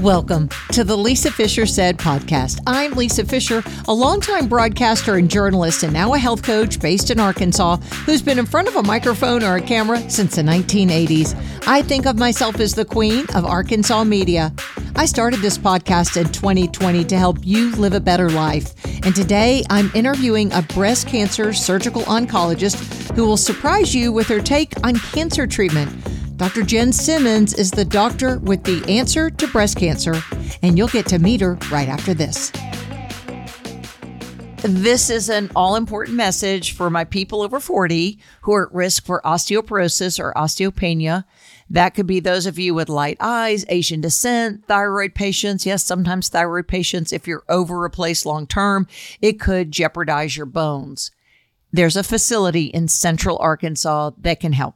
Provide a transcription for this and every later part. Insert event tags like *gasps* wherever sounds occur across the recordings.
Welcome to the Lisa Fischer Said podcast. I'm Lisa Fischer, a longtime broadcaster and journalist, and now a health coach based in Arkansas who's been in front of a microphone or a camera since the 1980s. I think of myself as the queen of Arkansas media. I started this podcast in 2020 to help you live a better life. And today I'm interviewing a breast cancer surgical oncologist who will surprise you with her take on cancer treatment. Dr. Jenn Simmons is the doctor with the answer to breast cancer, and you'll get to meet her right after this. This is an all important message for my people over 40 who are at risk for osteoporosis or osteopenia. That could be those of you with light eyes, Asian descent, thyroid patients. Yes, sometimes thyroid patients, if you're over replaced long term, it could jeopardize your bones. There's a facility in central Arkansas that can help.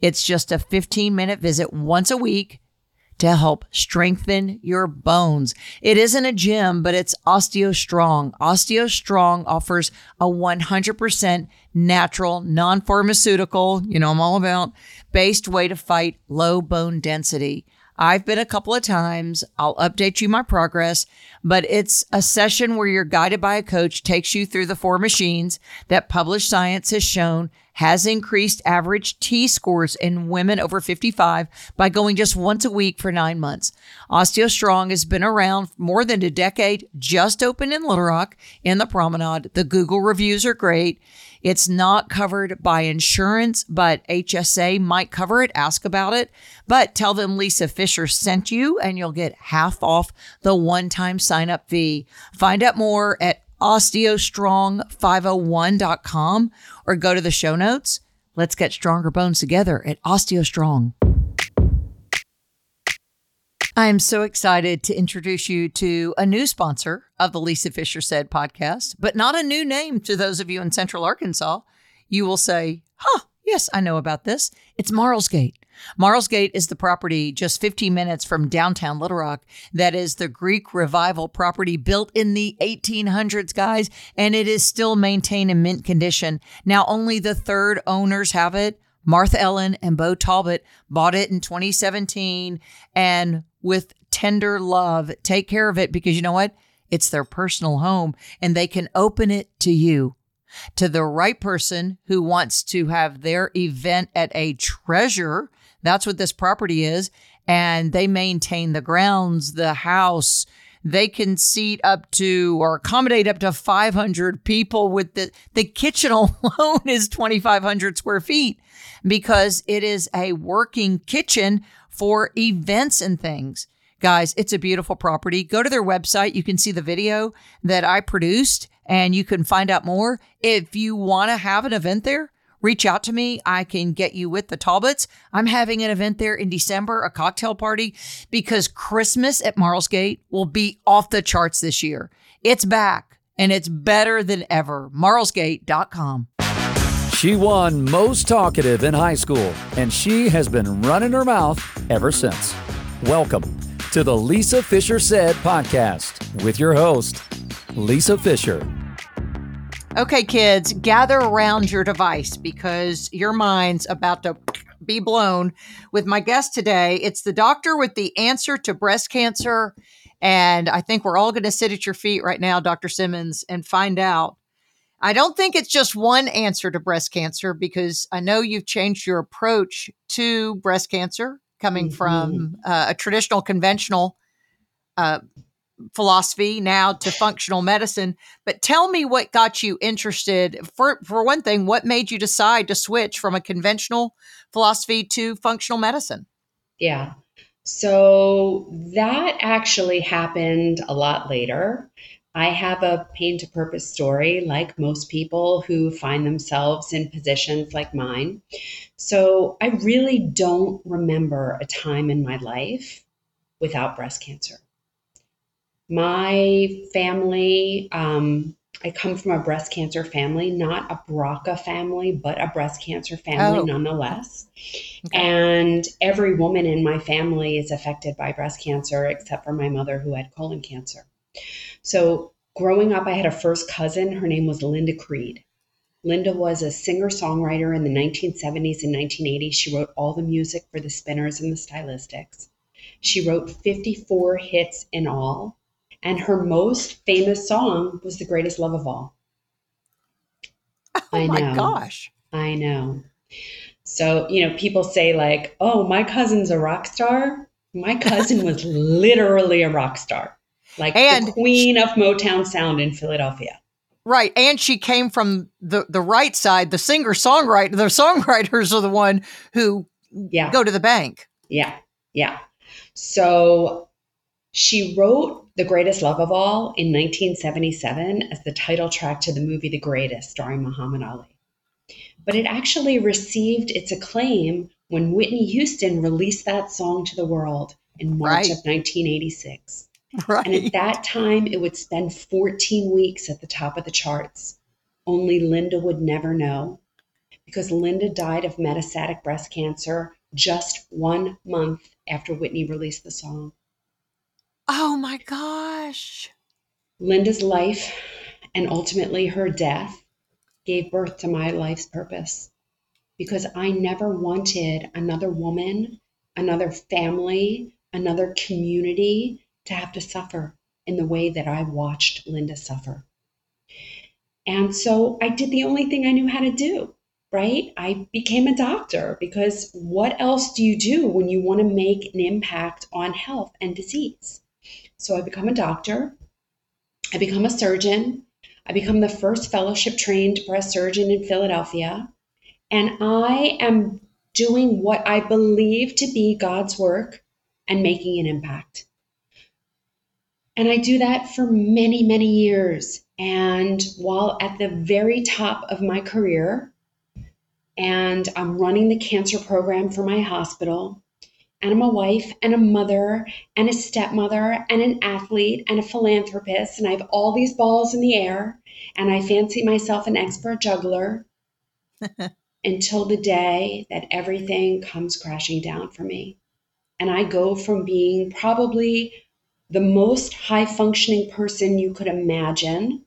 It's just a 15 minute visit once a week to help strengthen your bones. It isn't a gym, but it's OsteoStrong. OsteoStrong offers a 100% natural, non pharmaceutical, you know, I'm all about based way to fight low bone density. I've been a couple of times. I'll update you my progress, but it's a session where you're guided by a coach, takes you through the four machines that published science has shown has increased average T scores in women over 55 by going just once a week for nine months. OsteoStrong has been around more than a decade, just opened in Little Rock in the promenade. The Google reviews are great. It's not covered by insurance, but HSA might cover it. Ask about it. But tell them Lisa Fischer sent you and you'll get half off the one time sign up fee. Find out more at osteostrong501.com or go to the show notes. Let's get stronger bones together at OsteoStrong. I am so excited to introduce you to a new sponsor of the Lisa Fischer Said podcast, but not a new name to those of you in Central Arkansas. You will say, huh, yes, I know about this. It's Marlsgate. Marlsgate is the property just 15 minutes from downtown Little Rock that is the Greek revival property built in the 1800s, guys, and it is still maintained in mint condition. Now, only the third owners have it. Martha Ellen and Bo Talbot bought it in 2017 and with tender love, take care of it because you know what? It's their personal home and they can open it to you to the right person who wants to have their event at a treasure that's what this property is. And they maintain the grounds, the house. They can seat up to or accommodate up to 500 people with the, the kitchen *laughs* alone is 2,500 square feet because it is a working kitchen for events and things. Guys, it's a beautiful property. Go to their website. You can see the video that I produced and you can find out more. If you want to have an event there, reach out to me. I can get you with the Talbots. I'm having an event there in December, a cocktail party, because Christmas at Marlsgate will be off the charts this year. It's back and it's better than ever. Marlsgate.com. She won most talkative in high school, and she has been running her mouth ever since. Welcome to the Lisa Fischer Said podcast with your host, Lisa Fischer. Okay, kids, gather around your device because your mind's about to be blown with my guest today. It's the doctor with the answer to breast cancer. And I think we're all going to sit at your feet right now, Dr. Simmons, and find out. I don't think it's just one answer to breast cancer because I know you've changed your approach to breast cancer coming mm-hmm. from uh, a traditional, conventional uh, philosophy now to *sighs* functional medicine. But tell me what got you interested. For for one thing, what made you decide to switch from a conventional philosophy to functional medicine? Yeah. So that actually happened a lot later. I have a pain to purpose story, like most people who find themselves in positions like mine. So I really don't remember a time in my life without breast cancer. My family, um, I come from a breast cancer family, not a BRCA family, but a breast cancer family oh. nonetheless. Okay. And every woman in my family is affected by breast cancer except for my mother who had colon cancer. So growing up, I had a first cousin. Her name was Linda Creed. Linda was a singer songwriter in the 1970s and 1980s. She wrote all the music for the Spinners and the Stylistics. She wrote 54 hits in all, and her most famous song was The Greatest Love of All. Oh I my gosh. I know. So, you know, people say, like, oh, my cousin's a rock star. My cousin was *laughs* literally a rock star, like and the queen of Motown sound in Philadelphia. Right. And she came from the, the right side. The singer songwriter, the songwriters are the one who yeah. go to the bank. Yeah. Yeah. So she wrote The Greatest Love of All in 1977 as the title track to the movie The Greatest, starring Muhammad Ali. But it actually received its acclaim when Whitney Houston released that song to the world in March right. of 1986. *laughs* Right. And at that time, it would spend 14 weeks at the top of the charts. Only Linda would never know because Linda died of metastatic breast cancer just one month after Whitney released the song. Oh my gosh. Linda's life and ultimately her death gave birth to my life's purpose because I never wanted another woman, another family, another community to have to suffer in the way that I watched Linda suffer. And so I did the only thing I knew how to do right? I became a doctor because what else do you do when you want to make an impact on health and disease? So I become a doctor, I become a surgeon, I become the first fellowship trained breast surgeon in Philadelphia, and I am doing what I believe to be God's work and making an impact. And I do that for many, many years. And while at the very top of my career, and I'm running the cancer program for my hospital. And I'm a wife and a mother and a stepmother and an athlete and a philanthropist. And I have all these balls in the air. And I fancy myself an expert juggler *laughs* until the day that everything comes crashing down for me. And I go from being probably the most high functioning person you could imagine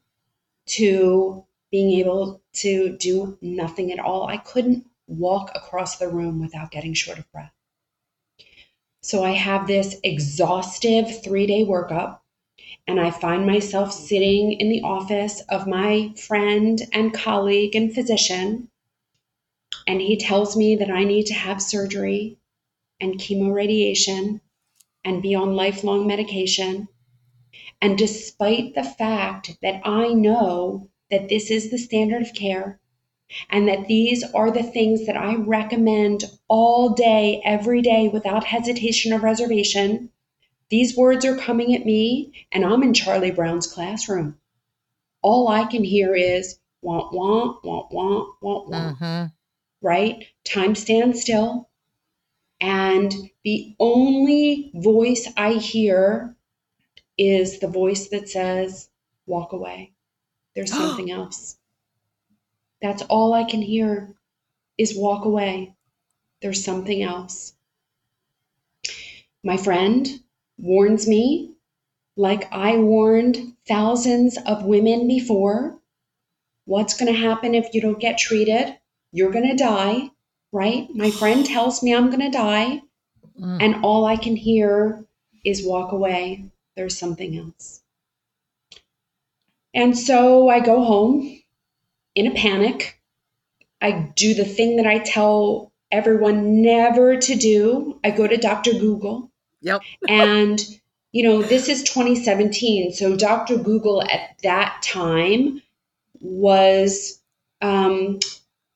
to being able to do nothing at all. I couldn't walk across the room without getting short of breath. So I have this exhaustive three day workup, and I find myself sitting in the office of my friend and colleague and physician. And he tells me that I need to have surgery and chemoradiation and be on lifelong medication. And despite the fact that I know that this is the standard of care and that these are the things that I recommend all day, every day, without hesitation or reservation. These words are coming at me, and I'm in Charlie Brown's classroom. All I can hear is want, want, want, want, want, want. Mm-hmm. Right? Time stands still. And the only voice I hear is the voice that says, walk away. There's *gasps* something else. That's all I can hear is walk away. There's something else. My friend warns me, like I warned thousands of women before, what's going to happen if you don't get treated? You're going to die, right? My friend tells me I'm going to die, mm. and all I can hear is walk away. There's something else. And so I go home in a panic. I do the thing that I tell everyone never to do. I go to Dr. Google. Yep. *laughs* and, you know, this is 2017. So Dr. Google at that time was um,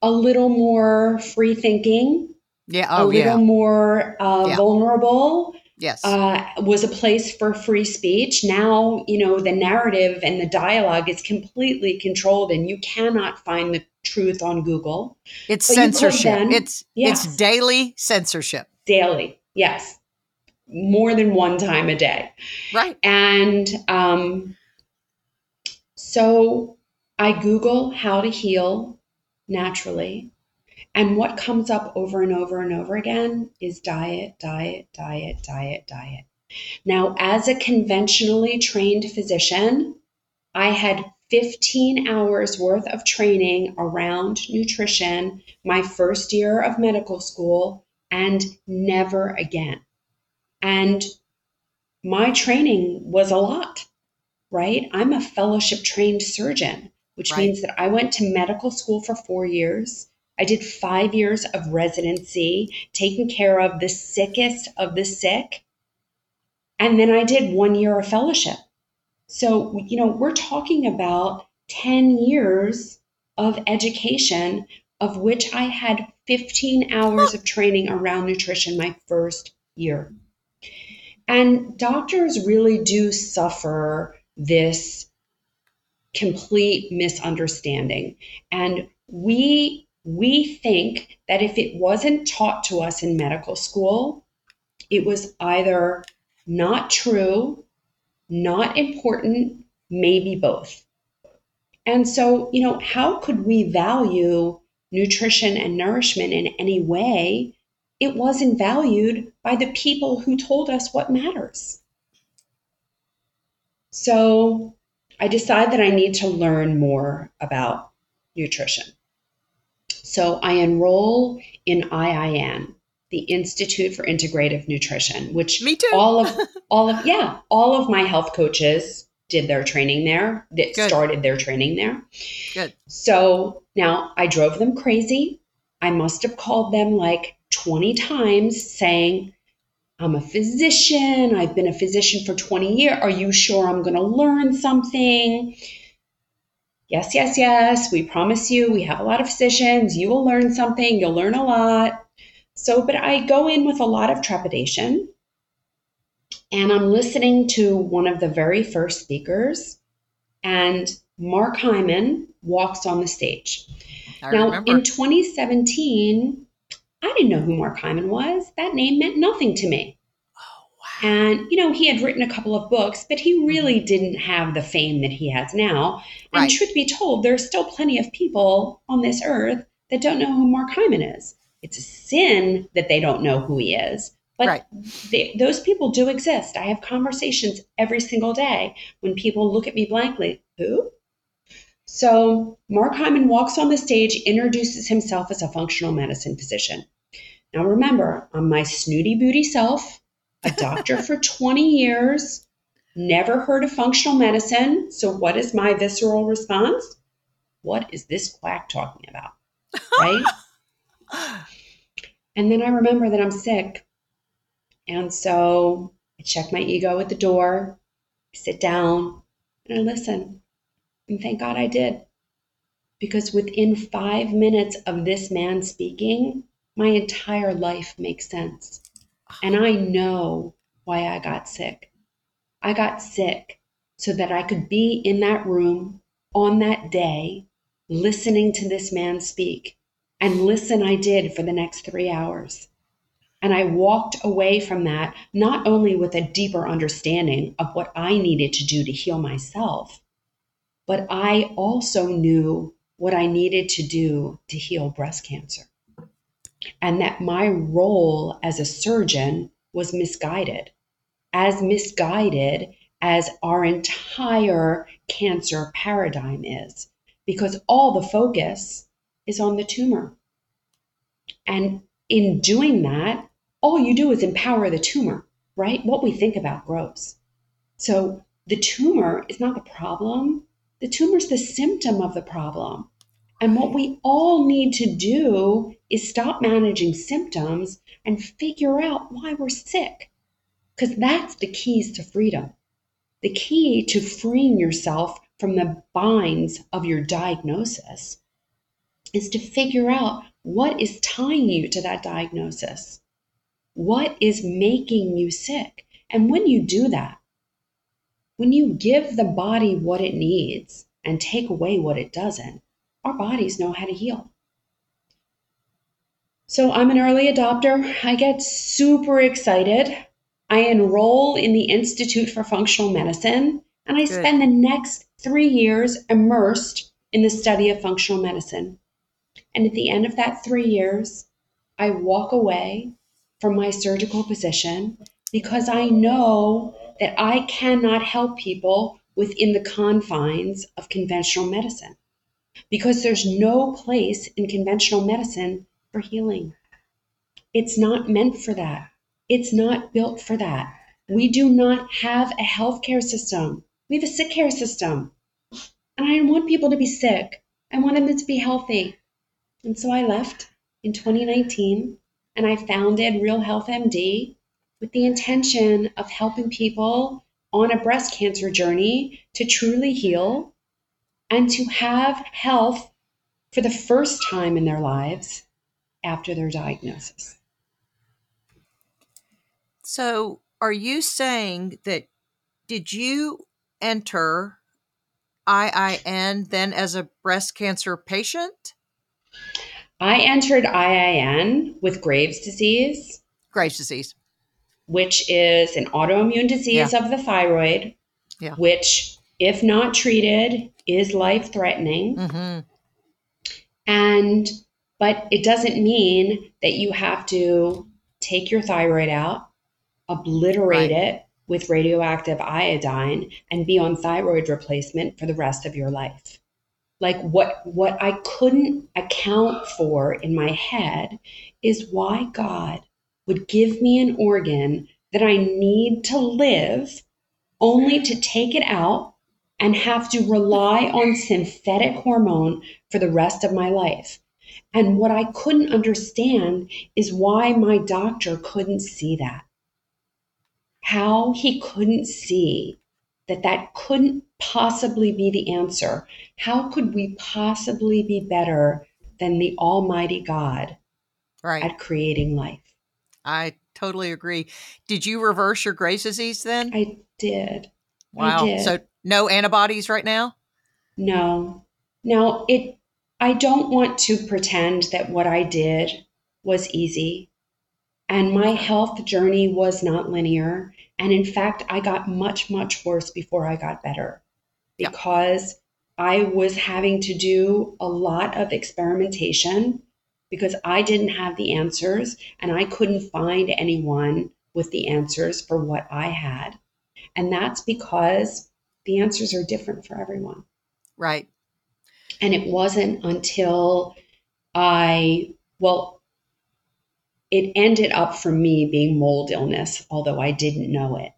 a little more free thinking. Yeah. Oh, a little yeah. more uh, yeah. vulnerable yes uh, was a place for free speech now you know the narrative and the dialogue is completely controlled and you cannot find the truth on google it's but censorship then, it's yes. it's daily censorship daily yes more than one time a day right and um, so i google how to heal naturally and what comes up over and over and over again is diet, diet, diet, diet, diet. Now, as a conventionally trained physician, I had 15 hours worth of training around nutrition my first year of medical school and never again. And my training was a lot, right? I'm a fellowship trained surgeon, which right. means that I went to medical school for four years. I did five years of residency, taking care of the sickest of the sick. And then I did one year of fellowship. So, you know, we're talking about 10 years of education, of which I had 15 hours of training around nutrition my first year. And doctors really do suffer this complete misunderstanding. And we we think that if it wasn't taught to us in medical school, it was either not true, not important, maybe both. And so, you know, how could we value nutrition and nourishment in any way it wasn't valued by the people who told us what matters. So I decide that I need to learn more about nutrition. So I enroll in IIN, the Institute for Integrative Nutrition, which Me too. all of *laughs* all of yeah, all of my health coaches did their training there, that Good. started their training there. Good. So now I drove them crazy. I must have called them like 20 times saying, I'm a physician. I've been a physician for 20 years. Are you sure I'm going to learn something? Yes, yes, yes. We promise you, we have a lot of physicians. You will learn something. You'll learn a lot. So, but I go in with a lot of trepidation. And I'm listening to one of the very first speakers, and Mark Hyman walks on the stage. I now, remember. in 2017, I didn't know who Mark Hyman was. That name meant nothing to me. Oh, wow. And, you know, he had written a couple of books, but he really mm-hmm. didn't have the fame that he has now. And right. truth be told, there's still plenty of people on this earth that don't know who Mark Hyman is. It's a sin that they don't know who he is. But right. they, those people do exist. I have conversations every single day when people look at me blankly. Who? So Mark Hyman walks on the stage, introduces himself as a functional medicine physician. Now remember, I'm my snooty booty self, a doctor for *laughs* 20 years, never heard of functional medicine. So what is my visceral response? What is this quack talking about? Right? *laughs* and then I remember that I'm sick. And so I check my ego at the door, sit down, and I listen. And thank God I did. Because within five minutes of this man speaking, my entire life makes sense. And I know why I got sick. I got sick so that I could be in that room on that day, listening to this man speak. And listen, I did for the next three hours. And I walked away from that not only with a deeper understanding of what I needed to do to heal myself, but I also knew what I needed to do to heal breast cancer. And that my role as a surgeon was misguided, as misguided as our entire cancer paradigm is, because all the focus is on the tumor. And in doing that, all you do is empower the tumor, right? What we think about grows. So the tumor is not the problem, the tumor is the symptom of the problem. And what we all need to do is stop managing symptoms and figure out why we're sick. Because that's the keys to freedom. The key to freeing yourself from the binds of your diagnosis is to figure out what is tying you to that diagnosis. What is making you sick? And when you do that, when you give the body what it needs and take away what it doesn't, our bodies know how to heal. So I'm an early adopter. I get super excited. I enroll in the Institute for Functional Medicine, and I Good. spend the next three years immersed in the study of functional medicine. And at the end of that three years, I walk away from my surgical position because I know that I cannot help people within the confines of conventional medicine because there's no place in conventional medicine for healing. It's not meant for that. It's not built for that. We do not have a healthcare system. We have a sick care system. And I want people to be sick. I want them to be healthy. And so I left in 2019 and I founded Real Health MD with the intention of helping people on a breast cancer journey to truly heal and to have health for the first time in their lives after their diagnosis. So, are you saying that did you enter IIN then as a breast cancer patient? I entered IIN with Graves' disease. Graves' disease. Which is an autoimmune disease yeah. of the thyroid, yeah. which, if not treated, is life threatening. Mm-hmm. And, but it doesn't mean that you have to take your thyroid out, obliterate right. it with radioactive iodine, and be on thyroid replacement for the rest of your life like what what I couldn't account for in my head is why God would give me an organ that I need to live only to take it out and have to rely on synthetic hormone for the rest of my life. And what I couldn't understand is why my doctor couldn't see that. How he couldn't see that that couldn't possibly be the answer. How could we possibly be better than the Almighty God right. at creating life? I totally agree. Did you reverse your Graves' disease then? I did. Wow. I did. So no antibodies right now? No. Now it I don't want to pretend that what I did was easy. And my health journey was not linear. And in fact, I got much, much worse before I got better because yeah. I was having to do a lot of experimentation because I didn't have the answers and I couldn't find anyone with the answers for what I had. And that's because the answers are different for everyone. Right. And it wasn't until I, well, it ended up for me being mold illness, although I didn't know it.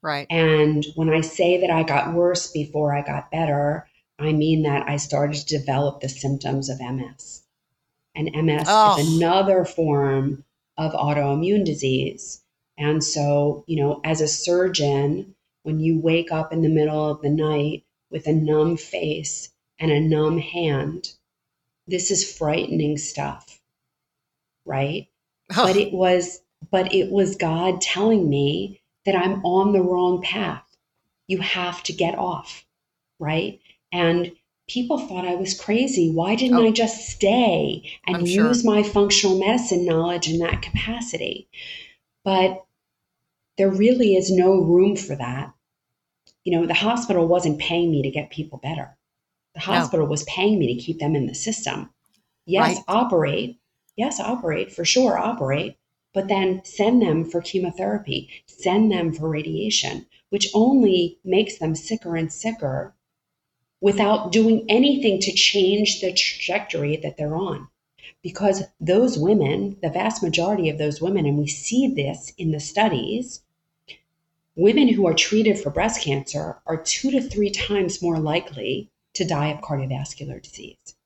Right. And when I say that I got worse before I got better, I mean that I started to develop the symptoms of MS. And MS oh. is another form of autoimmune disease. And so, you know, as a surgeon, when you wake up in the middle of the night with a numb face and a numb hand, this is frightening stuff, right? Oh. But it was but it was God telling me that I'm on the wrong path. You have to get off, right? And people thought I was crazy. Why didn't oh. I just stay and use my functional medicine knowledge in that capacity? But there really is no room for that. You know, the hospital wasn't paying me to get people better. The hospital no. was paying me to keep them in the system. Yes, right. operate, yes, operate, for sure, operate, but then send them for chemotherapy, send them for radiation, which only makes them sicker and sicker without doing anything to change the trajectory that they're on. Because those women, the vast majority of those women, and we see this in the studies, women who are treated for breast cancer are two to three times more likely to die of cardiovascular disease.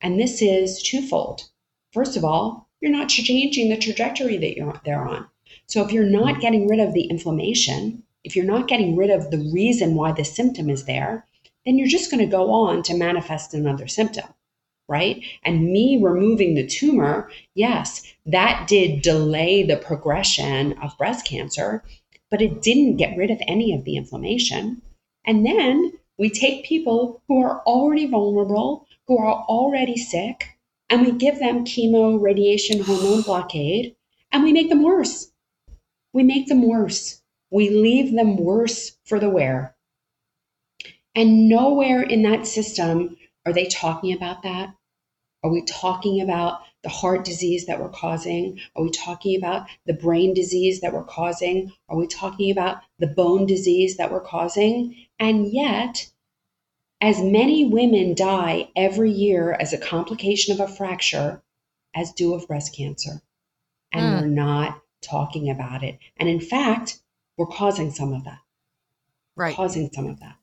And this is twofold. First of all, you're not changing the trajectory that you're they're on. So if you're not getting rid of the inflammation, if you're not getting rid of the reason why the symptom is there, then you're just going to go on to manifest another symptom, right? And me removing the tumor, yes, that did delay the progression of breast cancer, but it didn't get rid of any of the inflammation. And then we take people who are already vulnerable, who are already sick, and we give them chemo, radiation, hormone blockade, and we make them worse. We make them worse. We leave them worse for the wear. And nowhere in that system are they talking about that. Are we talking about the heart disease that we're causing? Are we talking about the brain disease that we're causing? Are we talking about the bone disease that we're causing? And yet, as many women die every year as a complication of a fracture as do of breast cancer. And mm. we're not talking about it. And in fact, we're causing some of that. Right. Causing some of that.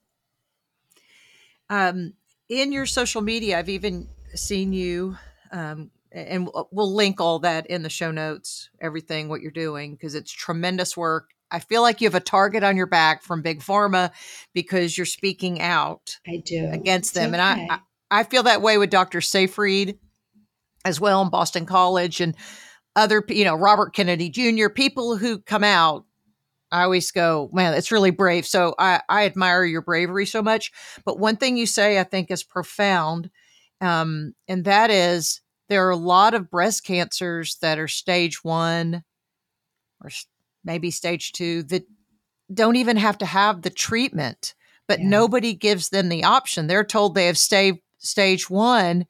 Um, in your social media, I've even seen you, um, and we'll link all that in the show notes, everything, what you're doing, because it's tremendous work. I feel like you have a target on your back from Big Pharma because you're speaking out I do. against them. Okay. And I, I, feel that way with Dr. Seyfried as well in Boston College and other, you know, Robert Kennedy Jr., people who come out. I always go, man, it's really brave. So I, I admire your bravery so much. But one thing you say I think is profound, um, and that is there are a lot of breast cancers that are stage one or maybe stage two that don't even have to have the treatment, but Yeah. nobody gives them the option. They're told they have sta- stage one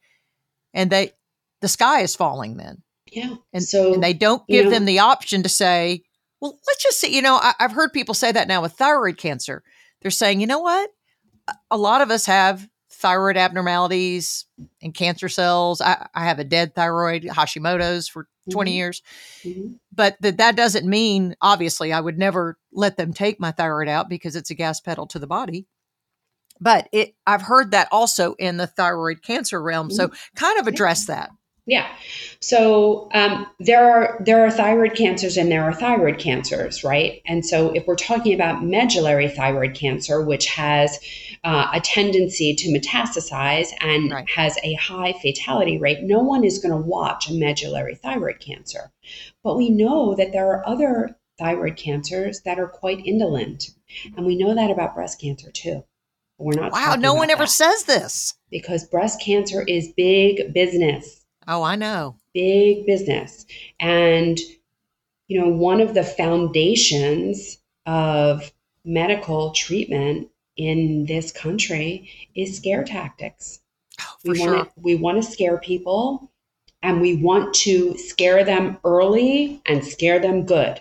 and they the sky is falling then. Yeah. And, so and they don't you give know- them the option to say, well, let's just say, you know, I, I've heard people say that now with thyroid cancer. They're saying, you know what? A lot of us have thyroid abnormalities and cancer cells. I, I have a dead thyroid, Hashimoto's for 20 Mhm. years. Mhm. But that that doesn't mean, obviously, I would never let them take my thyroid out because it's a gas pedal to the body. But it, I've heard that also in the thyroid cancer realm. So, kind of address that. Yeah. So um, there are there are thyroid cancers and there are thyroid cancers, right? And so if we're talking about medullary thyroid cancer, which has uh, a tendency to metastasize and Right. has a high fatality rate, no one is going to watch a medullary thyroid cancer. But we know that there are other thyroid cancers that are quite indolent, and we know that about breast cancer too. But We're not. Wow, no one ever that says this. because breast cancer is big business Oh, I know. big business. And, you know, one of the foundations of medical treatment in this country is scare tactics. Oh, for we sure. want to, we want to scare people and we want to scare them early and scare them good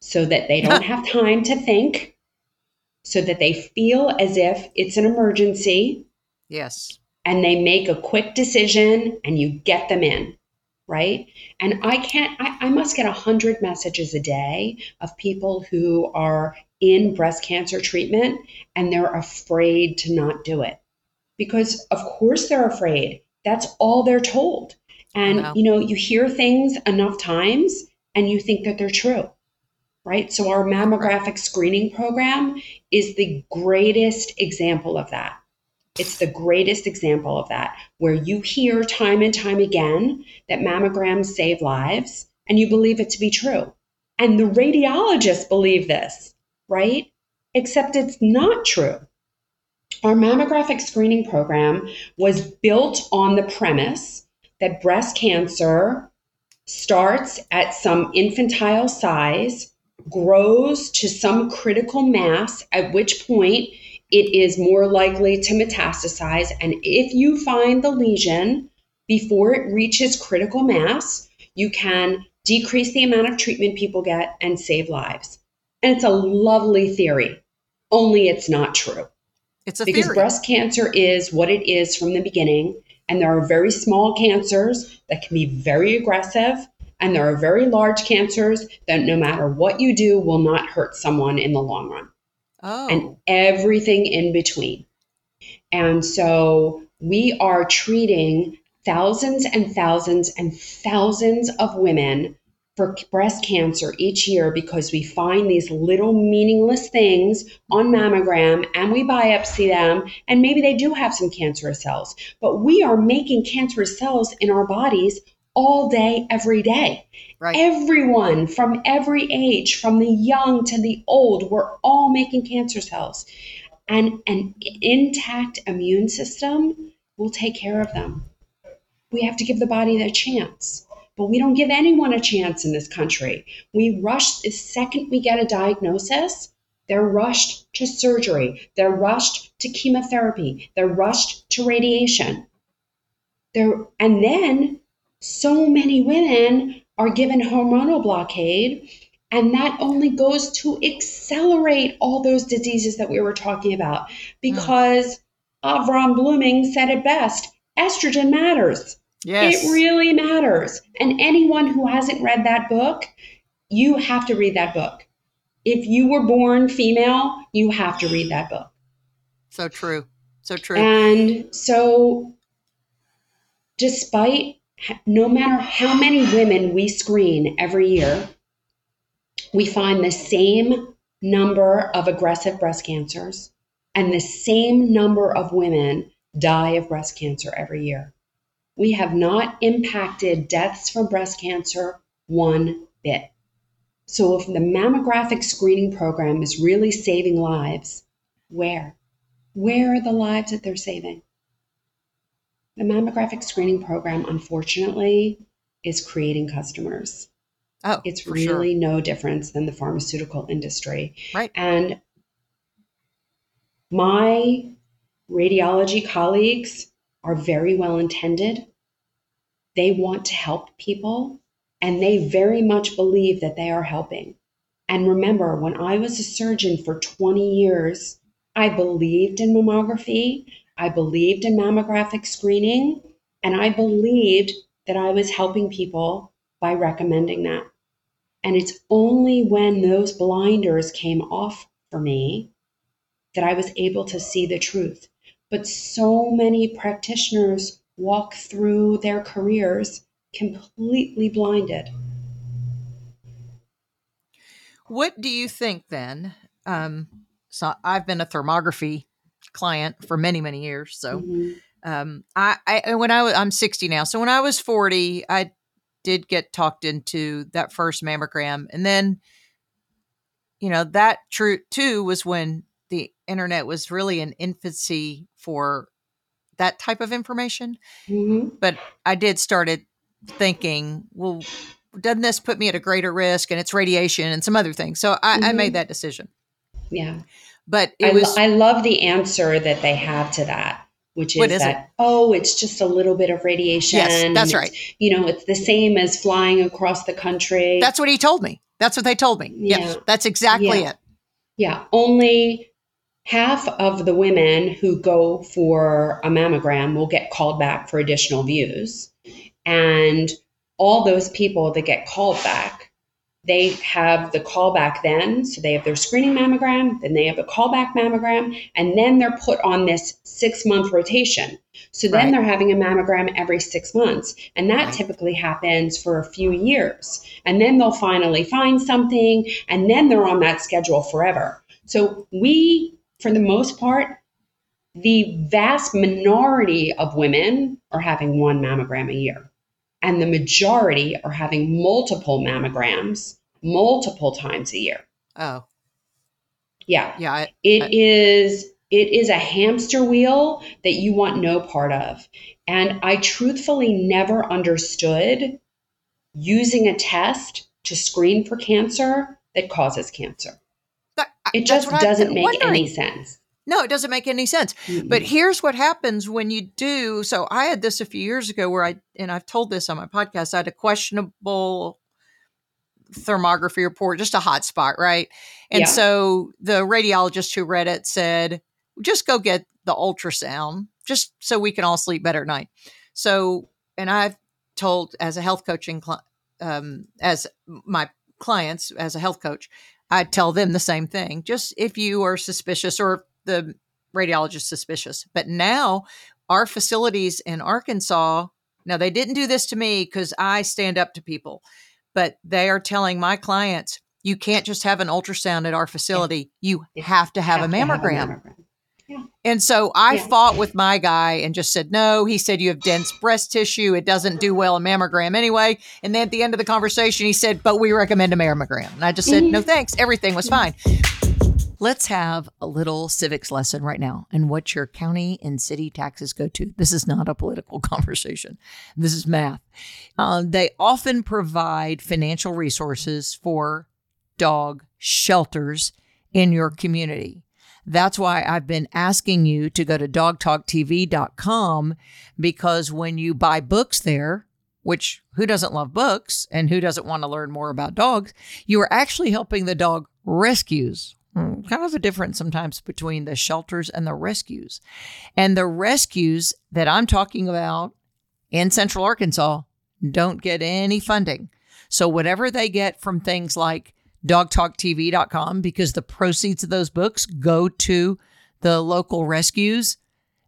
so that they don't *laughs* have time to think, so that they feel as if it's an emergency Yes. and they make a quick decision and you get them in right and i can't i, I must get a 100 messages a day of people who are in breast cancer treatment and they're afraid to not do it. Because of course they're afraid. That's all they're told. And Wow. you know you hear things enough times and you think that they're true right? So our mammographic screening program is the greatest example of that. It's the greatest example of that, where you hear time and time again that mammograms save lives and you believe it to be true. And the radiologists believe this, right? Except it's not true. Our mammographic screening program was built on the premise that breast cancer starts at some infantile size, grows to some critical mass, at which point it is more likely to metastasize. And if you find the lesion before it reaches critical mass, you can decrease the amount of treatment people get and save lives. And it's a lovely theory, only it's not true It's a because theory. breast cancer is what it is from the beginning. And there are very small cancers that can be very aggressive. And there are very large cancers that, no matter what you do, will not hurt someone in the long run oh, and everything in between. And so we are treating thousands and thousands and thousands of women for breast cancer each year because we find these little meaningless things on mammogram and we biopsy them and maybe they do have some cancerous cells but we are making cancerous cells in our bodies all day every day right. Everyone from every age, from the young to the old, we're all making cancer cells. And an intact immune system will take care of them. We have to give the body that chance. But we don't give anyone a chance in this country. We rush the second we get a diagnosis, they're rushed to surgery, they're rushed to chemotherapy, they're rushed to radiation. They're, and then so many women are given hormonal blockade, and that only goes to accelerate all those diseases that we were talking about. Mm. Because Avrum Bluming said it best estrogen matters. Yes. It really matters. And anyone who hasn't read that book, you have to read that book. If you were born female, you have to read that book. So true. So true. And so, despite no matter how many women we screen every year, we find the same number of aggressive breast cancers and the same number of women die of breast cancer every year. We have not impacted deaths from breast cancer one bit. So, if the mammographic screening program is really saving lives, where? Where are the lives that they're saving? The mammographic screening program, unfortunately, is creating customers. Oh, it's really sure. no difference than the pharmaceutical industry. Right. And my radiology colleagues are very well intended. They want to help people and they very much believe that they are helping. And remember, when I was a surgeon for 20 years, I believed in mammography, I believed in mammographic screening, and I believed that I was helping people by recommending that. And it's only when those blinders came off for me that I was able to see the truth. But so many practitioners walk through their careers completely blinded. What do you think then? Um, so I've been a thermography client for many, many years. So Mhm. um, I, I when I was I'm 60 now. So when I was 40, I did get talked into that first mammogram, and then you know that true too was when the internet was really in infancy for that type of information. Mhm. But I did started thinking, well, doesn't this put me at a greater risk? And it's radiation and some other things. So I, I Mhm. made that decision. Yeah. But it I, was I love the answer that they have to that, which is, is it? that, oh, it's just a little bit of radiation. yes, that's It's- right. You know, it's the same as flying across the country. That's what he told me. That's what they told me. Yeah. Yes, that's exactly Yeah. it. Yeah, only half of the women who go for a mammogram will get called back for additional views. And all those people that get called back, they have the callback then. So they have their screening mammogram, then they have a callback mammogram, and then they're put on this six month rotation. So then Right. they're having a mammogram every six months. And that Right. typically happens for a few years. And then they'll finally find something, and then they're on that schedule forever. So we, for the most part, the vast minority of women are having one mammogram a year. And the majority are having multiple mammograms multiple times a year. Oh, Yeah. yeah. I, It I- is it is a hamster wheel that you want no part of. And I truthfully never understood using a test to screen for cancer that causes cancer. It just doesn't make wondering. any sense. No, it doesn't make any sense. But Mm-mm. here's what happens when you do. So I had this a few years ago where I, and I've told this on my podcast, I had a questionable thermography report, just a hot spot, right? And Yeah. so the radiologist who read it said, just go get the ultrasound, just so we can all sleep better at night. So, and I've told as a health coaching, cli- um, as my clients, as a health coach, I tell them the same thing. Just if you are suspicious or the radiologist suspicious. But now our facilities in Arkansas, now they didn't do this to me because I stand up to people, but they are telling my clients, you can't just have an ultrasound at our facility. You have to have, Have a, to mammogram. And so I Yeah. fought with my guy and just said, no. He said, you have dense breast tissue. It doesn't do well in mammogram anyway. And then at the end of the conversation, he said, but we recommend a mammogram. And I just said, no, thanks. Everything was fine. Let's have a little civics lesson right now and what your county and city taxes go to. This is not a political *laughs* conversation. This is math. Uh, they often provide financial resources for dog shelters in your community. That's why I've been asking you to go to dogtalktv.com because when you buy books there, which who doesn't love books and who doesn't want to learn more about dogs, you are actually helping the dog rescues. Hmm, Kind of a difference sometimes between the shelters and the rescues. And the rescues that I'm talking about in Central Arkansas don't get any funding. So whatever they get from things like dogtalktv.com, because the proceeds of those books go to the local rescues,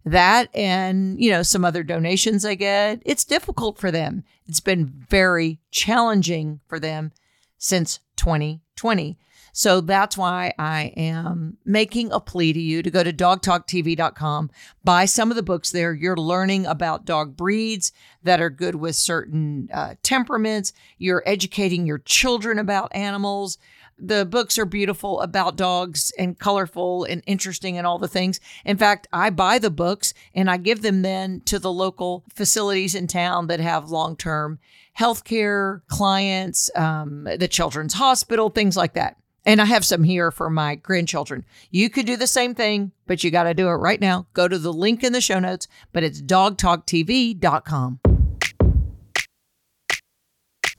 that and, you know, some other donations I get, it's difficult for them. It's been very challenging for them since 2020. So that's why I am making a plea to you to go to dogtalktv.com, buy some of the books there. You're learning about dog breeds that are good with certain uh, temperaments. You're educating your children about animals. The books are beautiful about dogs and colorful and interesting and all the things. In fact, I buy the books and I give them then to the local facilities in town that have long term healthcare clients, um, the children's hospital, things like that. And I have some here for my grandchildren. You could do the same thing, but you got to do it right now. Go to the link in the show notes, but it's dogtalktv.com.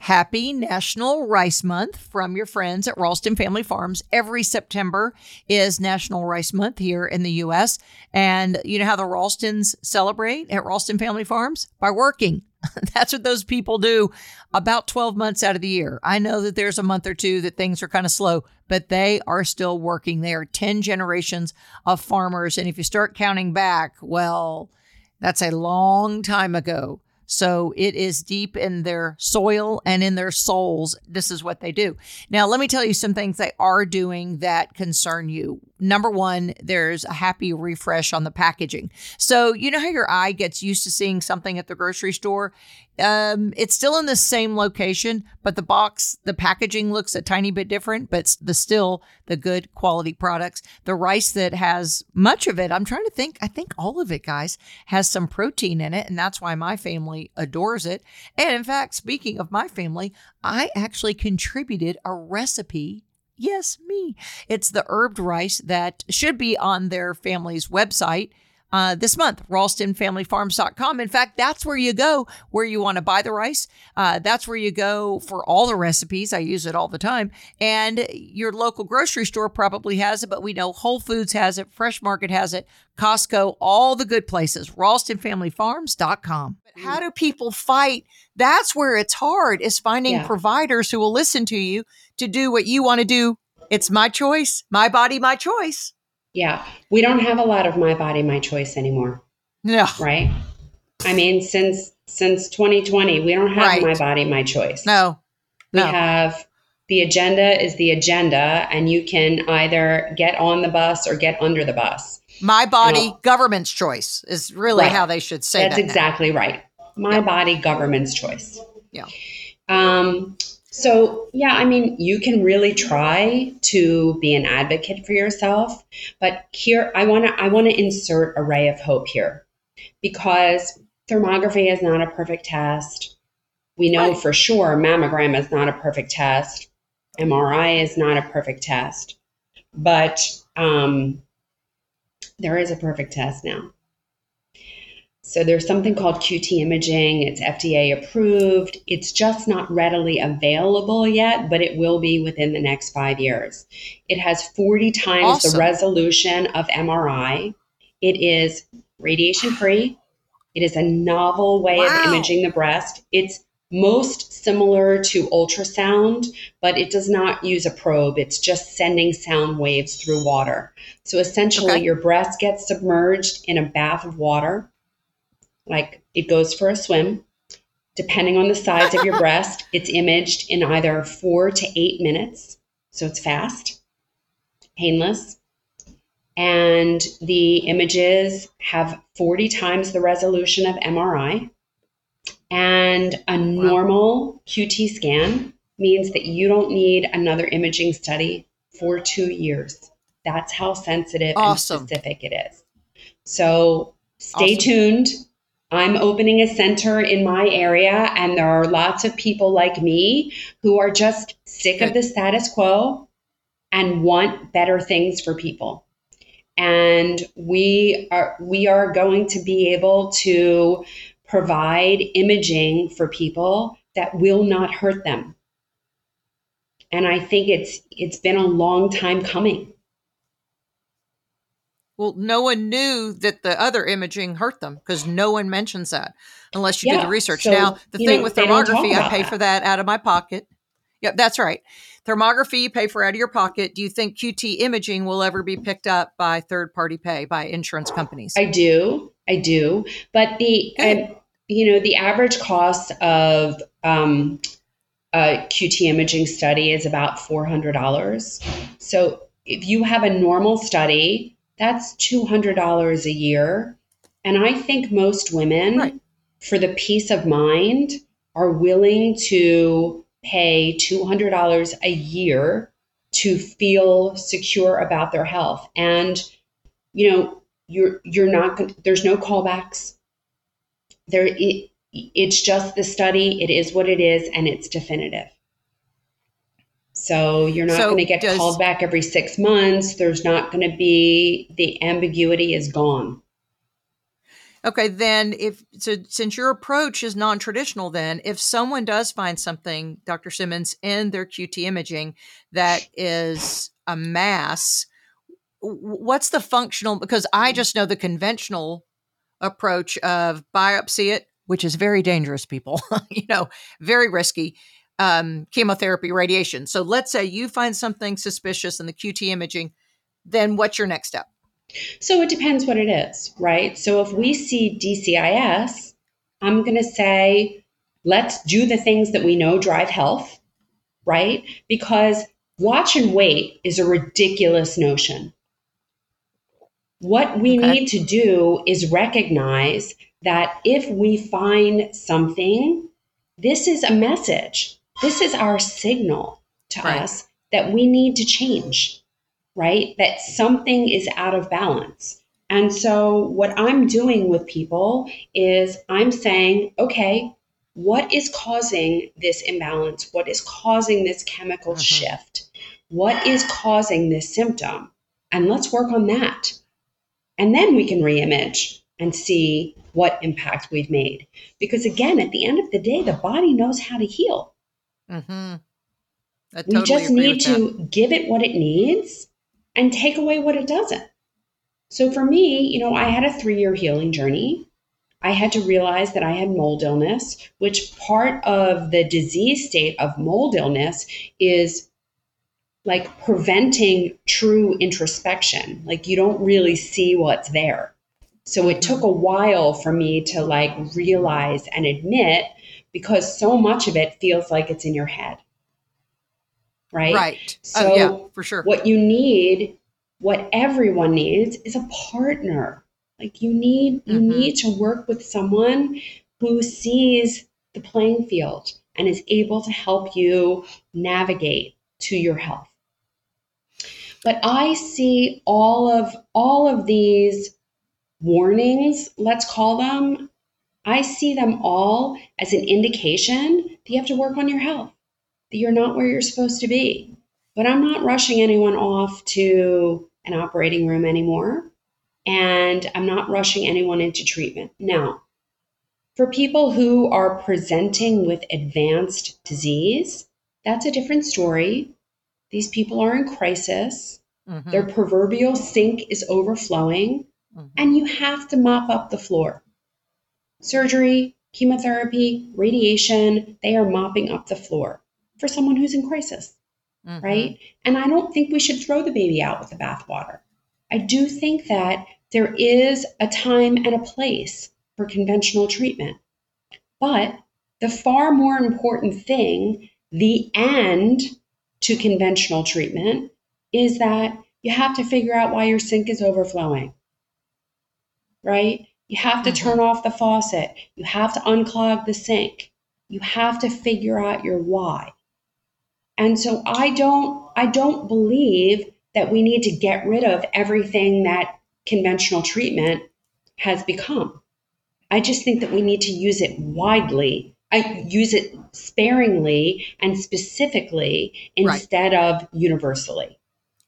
Happy National Rice Month from your friends at Ralston Family Farms. Every September is National Rice Month here in the U.S. And you know how the Ralstons celebrate at Ralston Family Farms? By working. *laughs* That's what those people do about 12 months out of the year. I know that there's a month or two that things are kind of slow, but they are still working. They are 10 generations of farmers. And if you start counting back, well, that's a long time ago. So it is deep in their soil and in their souls. This is what they do. Now, let me tell you some things they are doing that concern you. Number one, there's a happy refresh on the packaging. So, you know how your eye gets used to seeing something at the grocery store? Um, it's still in the same location, but the box, the packaging looks a tiny bit different, but the still the good quality products. The rice that has much of it, I'm trying to think, I think all of it, guys, has some protein in it, and that's why my family adores it. And in fact, speaking of my family, I actually contributed a recipe Yes, me. It's the herbed rice that should be on their family's website uh, this month, ralstonfamilyfarms.com. In fact, that's where you go where you want to buy the rice. Uh, that's where you go for all the recipes. I use it all the time. And your local grocery store probably has it, but we know Whole Foods has it, Fresh Market has it, Costco, all the good places, ralstonfamilyfarms.com. How do people fight? That's where it's hard is finding yeah. providers who will listen to you to do what you want to do. It's my choice, my body, my choice. Yeah. We don't have a lot of my body, my choice anymore. No. Right? I mean, since since 2020, we don't have right. my body, my choice. No. We have the agenda is the agenda, and you can either get on the bus or get under the bus. My body, government's choice is really right. how they should say That's that exactly now. right. My yep. body, government's choice. Yeah. Um, so, yeah, I mean, you can really try to be an advocate for yourself, but here I want to I want to insert a ray of hope here because thermography is not a perfect test. We know right. for sure mammogram is not a perfect test. MRI is not a perfect test, but um, there is a perfect test now. So there's something called QT imaging. It's FDA approved. It's just not readily available yet, but it will be within the next five years. It has 40 times awesome. the resolution of MRI. It is radiation free. It is a novel way wow. of imaging the breast. It's most similar to ultrasound, but it does not use a probe. It's just sending sound waves through water. So essentially, okay. your breast gets submerged in a bath of water like it goes for a swim. Depending on the size of your *laughs* breast, it's imaged in either four to eight minutes. So it's fast, painless. And the images have 40 times the resolution of MRI. And a normal QT scan means that you don't need another imaging study for two years. That's how sensitive awesome. and specific it is. So stay awesome. tuned. I'm opening a center in my area, and there are lots of people like me who are just sick of the status quo and want better things for people. And we are we are going to be able to provide imaging for people that will not hurt them. And I think it's it's been a long time coming. Well, no one knew that the other imaging hurt them because no one mentions that unless you yeah, do the research. So, now, the thing know, with thermography, I pay that. for that out of my pocket. Yep, that's right. Thermography you pay for out of your pocket. Do you think QT imaging will ever be picked up by third party pay by insurance companies? I do. I do. But the, um, you know, the average cost of um, a QT imaging study is about $400. So if you have a normal study, that's $200 a year. And I think most women, right. for the peace of mind, are willing to pay $200 a year to feel secure about their health. And, you know, you're, you're not, there's no callbacks. There, it, it's just the study. It is what it is, and it's definitive. So you're not so going to get does, called back every six months. There's not going to be the ambiguity is gone. Okay, then if so, since your approach is non-traditional, then if someone does find something, Dr. Simmons, in their QT imaging that is a mass, what's the functional? Because I just know the conventional approach of biopsy it, which is very dangerous. People, *laughs* you know, very risky. Um, chemotherapy, radiation. So let's say you find something suspicious in the QT imaging, then what's your next step? So it depends what it is, right? So if we see DCIS, I'm going to say, let's do the things that we know drive health, right? Because watch and wait is a ridiculous notion. What we okay. need to do is recognize that if we find something, this is a message. This is our signal to right. us that we need to change right? That something is out of balance. And so, what I'm doing with people is I'm saying, okay, what is causing this imbalance? What is causing this chemical mm-hmm. shift? What is causing this symptom? And let's work on that. And then we can reimage and see what impact we've made. Because again, at the end of the day, the body knows how to heal. Mm-hmm. Totally we just need to that. give it what it needs and take away what it doesn't. So for me, you know, I had a three year healing journey. I had to realize that I had mold illness, which part of the disease state of mold illness is like preventing true introspection. Like you don't really see what's there. So it took a while for me to like realize and admit because so much of it feels like it's in your head right? Right. So, oh, yeah, for sure. What you need, what everyone needs, is a partner. Like you need, you mm-hmm. need to work with someone who sees the playing field and is able to help you navigate to your health. But I see all of all of these warnings, let's call them, I see them all as an indication that you have to work on your health that you're not where you're supposed to be. But I'm not rushing anyone off to an operating room anymore. And I'm not rushing anyone into treatment. Now, for people who are presenting with advanced disease, that's a different story. These people are in crisis. Mm-hmm. Their proverbial sink is overflowing, mm-hmm. and you have to mop up the floor. Surgery, chemotherapy, radiation, they are mopping up the floor for someone who's in crisis, mm-hmm. right? And I don't think we should throw the baby out with the bathwater. I do think that there is a time and a place for conventional treatment. But the far more important thing, the end to conventional treatment, is that you have to figure out why your sink is overflowing, right? You have to mm-hmm. turn off the faucet. You have to unclog the sink. You have to figure out your why. And so I don't I don't believe that we need to get rid of everything that conventional treatment has become. I just think that we need to use it widely. I use it sparingly and specifically instead right. of universally.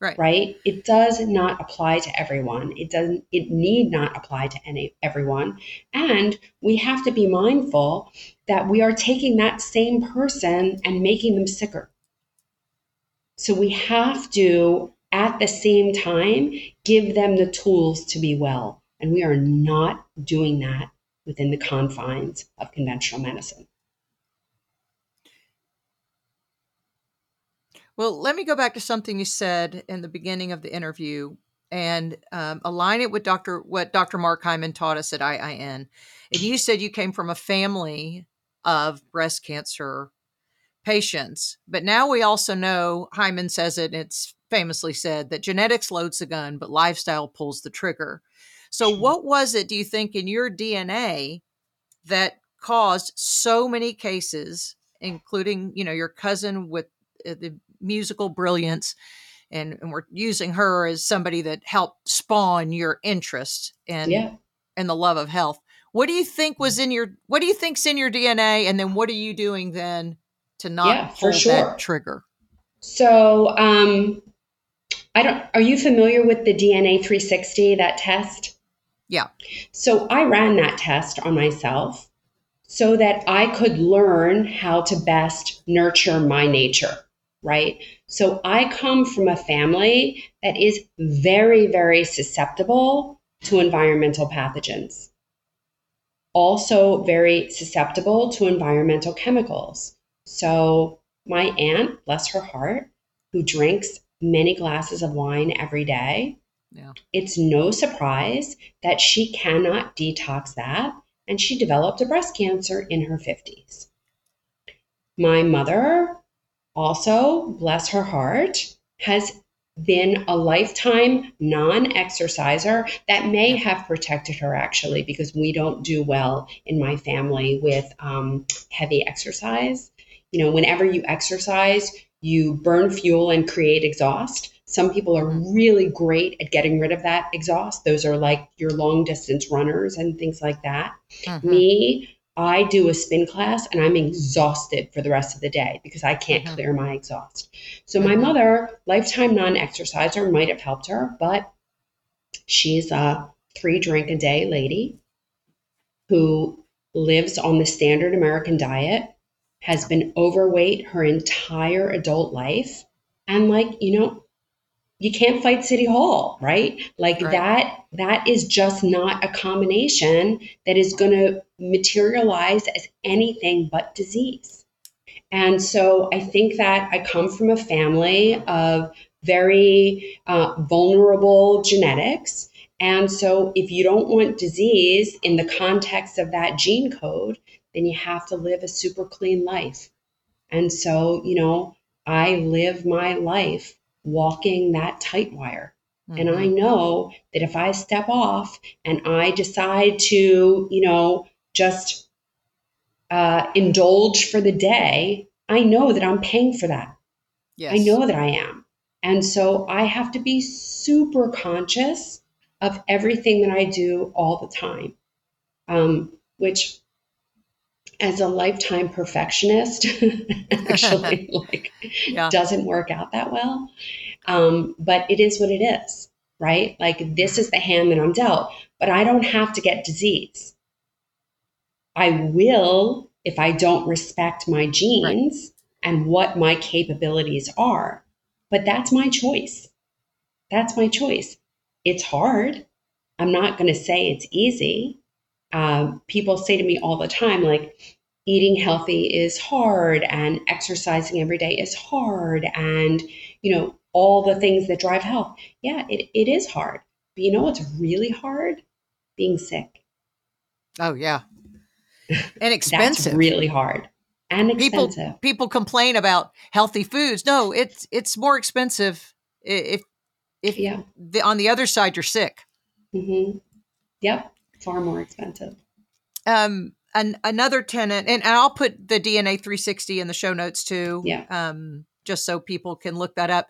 Right. Right? It does not apply to everyone. It doesn't it need not apply to any everyone. And we have to be mindful that we are taking that same person and making them sicker. So we have to at the same time give them the tools to be well. And we are not doing that within the confines of conventional medicine. Well, let me go back to something you said in the beginning of the interview and um, align it with Dr. what Dr. Mark Hyman taught us at IIN. And you said you came from a family of breast cancer patients, but now we also know Hyman says it. It's famously said that genetics loads the gun, but lifestyle pulls the trigger. So, what was it, do you think, in your DNA that caused so many cases, including, you know, your cousin with uh, the musical brilliance? And, and we're using her as somebody that helped spawn your interest and Yeah. and the love of health. What do you think was in your what do you think's in your DNA and then what are you doing then to not Yeah, for pull sure. that trigger? So, um, I don't. Are you familiar with the DNA 360 that test? Yeah. So I ran that test on myself so that I could learn how to best nurture my nature. Right. So I come from a family that is very, very susceptible to environmental pathogens. Also, very susceptible to environmental chemicals. So, my aunt, bless her heart, who drinks many glasses of wine every day, Yeah. it's no surprise that she cannot detox that, and she developed a breast cancer in her 50s. My mother, also, bless her heart, has been a lifetime non exerciser that may have protected her actually, because we don't do well in my family with um, heavy exercise. You know, whenever you exercise, you burn fuel and create exhaust. Some people are really great at getting rid of that exhaust. Those are like your long distance runners and things like that. Mhm. Me, I do a spin class and I'm exhausted for the rest of the day because I can't Mhm. clear my exhaust. So my Mhm. mother, lifetime non-exerciser, might have helped her, but she's a three drink a day lady who lives on the standard American diet, has been overweight her entire adult life, and like, you know, you can't fight city hall right? Like Right. that that is just not a combination that is going to materialize as anything but disease. And so i think that i come from a family of very uh, vulnerable genetics. And so if you don't want disease in the context of that gene code then you have to live a super clean life. And so you know i live my life walking that tight wire. And I Mhm. know that if I step off and I decide to, you know, just uh, indulge for the day, I know that I'm paying for that. yes. I know that I am. And so I have to be super conscious of everything that I do all the time, um, which as a lifetime perfectionist *laughs* actually *laughs* like Yeah. doesn't work out that well. Um, but it is what it is right? Like this is the hand that i'm dealt but i don't have to get disease. I will if i don't respect my genes and what my capabilities are. But that's my choice. That's my choice. It's hard. I'm not going to say it's easy um, people say to me all the time, like, eating healthy is hard and exercising every day is hard and, you know, all the things that drive health. Yeah, it, it is hard. But you know what's really hard? Being sick. Oh yeah. *laughs* And expensive. That's really hard and people expensive. people complain about healthy foods. No, it's it's more expensive if if Yeah. the, on the other side you're sick. hmm Yep. Far more expensive. um an, another tenant and, and i'll put the dna 360 in the show notes too Yeah. um just so people can look that up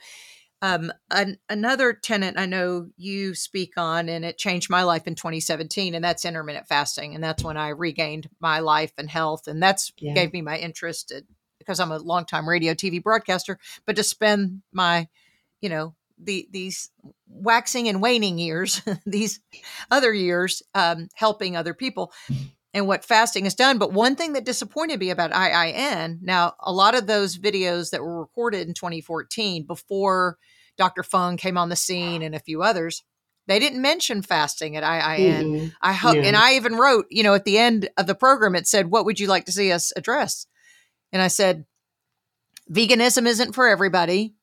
um an, another tenant i know you speak on and it changed my life in 2017 and that's intermittent fasting and that's when i regained my life and health and that's Yeah. gave me my interest in, because i'm a longtime radio tv broadcaster but to spend my you know the these waxing and waning years *laughs* these other years um, helping other people and what fasting has done. But one thing that disappointed me about IIN, now a lot of those videos that were recorded in 2014 before Dr. Fung came on the scene and a few others. They didn't mention fasting at IIN. Mm-mm. I hope, No. and I even wrote, you know, at the end of the program, it said, "What would you like to see us address?" And I said, "Veganism isn't for everybody.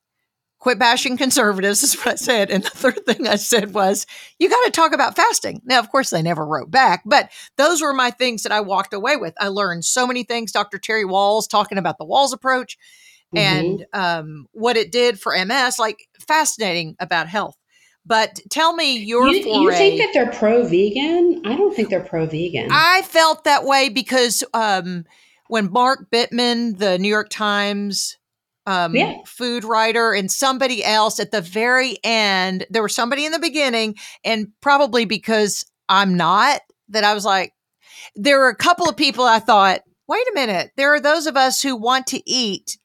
Quit bashing conservatives," is what I said. And the third thing I said was, "You got to talk about fasting." Now, of course, they never wrote back, but those were my things that I walked away with. I learned so many things. Dr. Terry Wahls talking about the Wahls approach Mhm. and um, what it did for MS, like fascinating about health. But tell me your you, foray. you think that they're pro vegan? I don't think they're pro vegan. I felt that way because um, when Mark Bittman, the New York Times um, Yeah. food writer, and somebody else at the very end, there was somebody in the beginning, and probably because I'm not, that I was like, there were a couple of people I thought, wait a minute, there are those of us who want to eat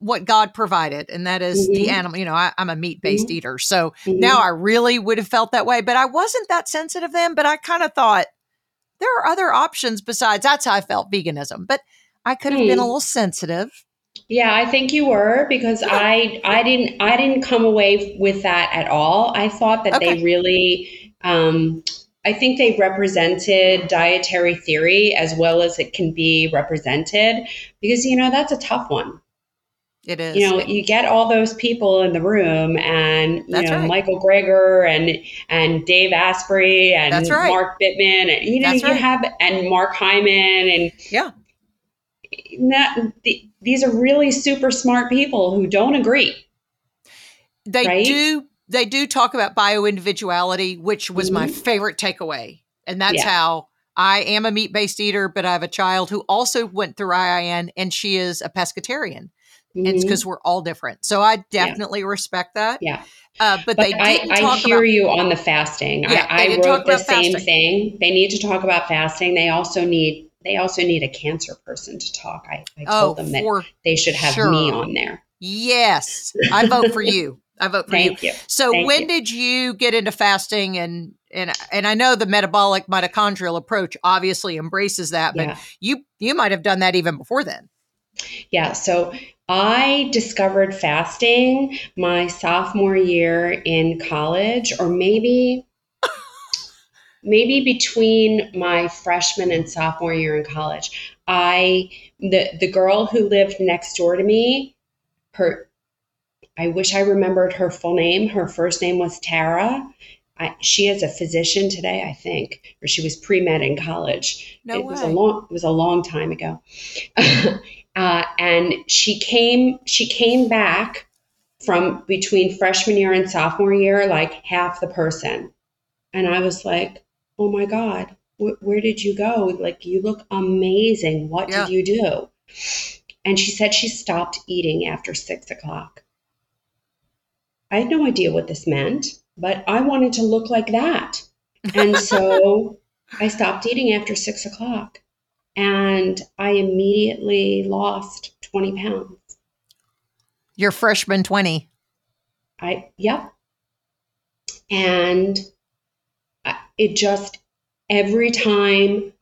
what God provided, and that is the Mhm. animal. You know, I, I'm a meat based eater. So Mhm. now I really would have felt that way, but I wasn't that sensitive then. But I kind of thought there are other options besides. That's how I felt veganism, but I could have been a Hmm. little sensitive. Yeah, I think you were because I I didn't I didn't come away with that at all. I thought that Okay. they really um, I think they represented dietary theory as well as it can be represented because you know that's a tough one. It is. You know, you get all those people in the room and you That's know right. Michael Greger and and Dave Asprey and right. Mark Bittman and you know That's you right. have and Mark Hyman and Yeah. Not, these are really super smart people who don't agree. they right? do. They do talk about bio individuality, which was my Mhm. favorite takeaway, and that's Yeah. how I am a meat based eater. But I have a child who also went through IIN, and she is a pescatarian, and it's because we're all different. So I definitely respect that. Yeah. Uh, but, But they I, I hear about. you on the fasting. Yeah, I, I talk wrote the same fasting. thing. They need to talk about fasting. They also need they also need a cancer person to talk. I, I Oh, told them that they should have sure. me on there. yes, I vote for you. I vote for you. You. So Thank when you. did you get into fasting and and and I know the metabolic mitochondrial approach obviously embraces that, but Yeah. you you might have done that even before then. Yeah, so I discovered fasting my sophomore year in college, or maybe maybe between my freshman and sophomore year in college. I the the girl who lived next door to me, her I wish I remembered her full name. Her first name was Tara. I, she is a physician today, I think, or she was pre med in college. No it was a long it was a long time ago. *laughs* uh, and she came she came back from between freshman year and sophomore year like half the person and i was like oh my god wh- where did you go like you look amazing what Yeah. did you do and she said she stopped eating after six o'clock i had no idea what this meant but i wanted to look like that and *laughs* so i stopped eating after six o'clock and I immediately lost 20 pounds. Your freshman twenty. I, yep. And it just, every time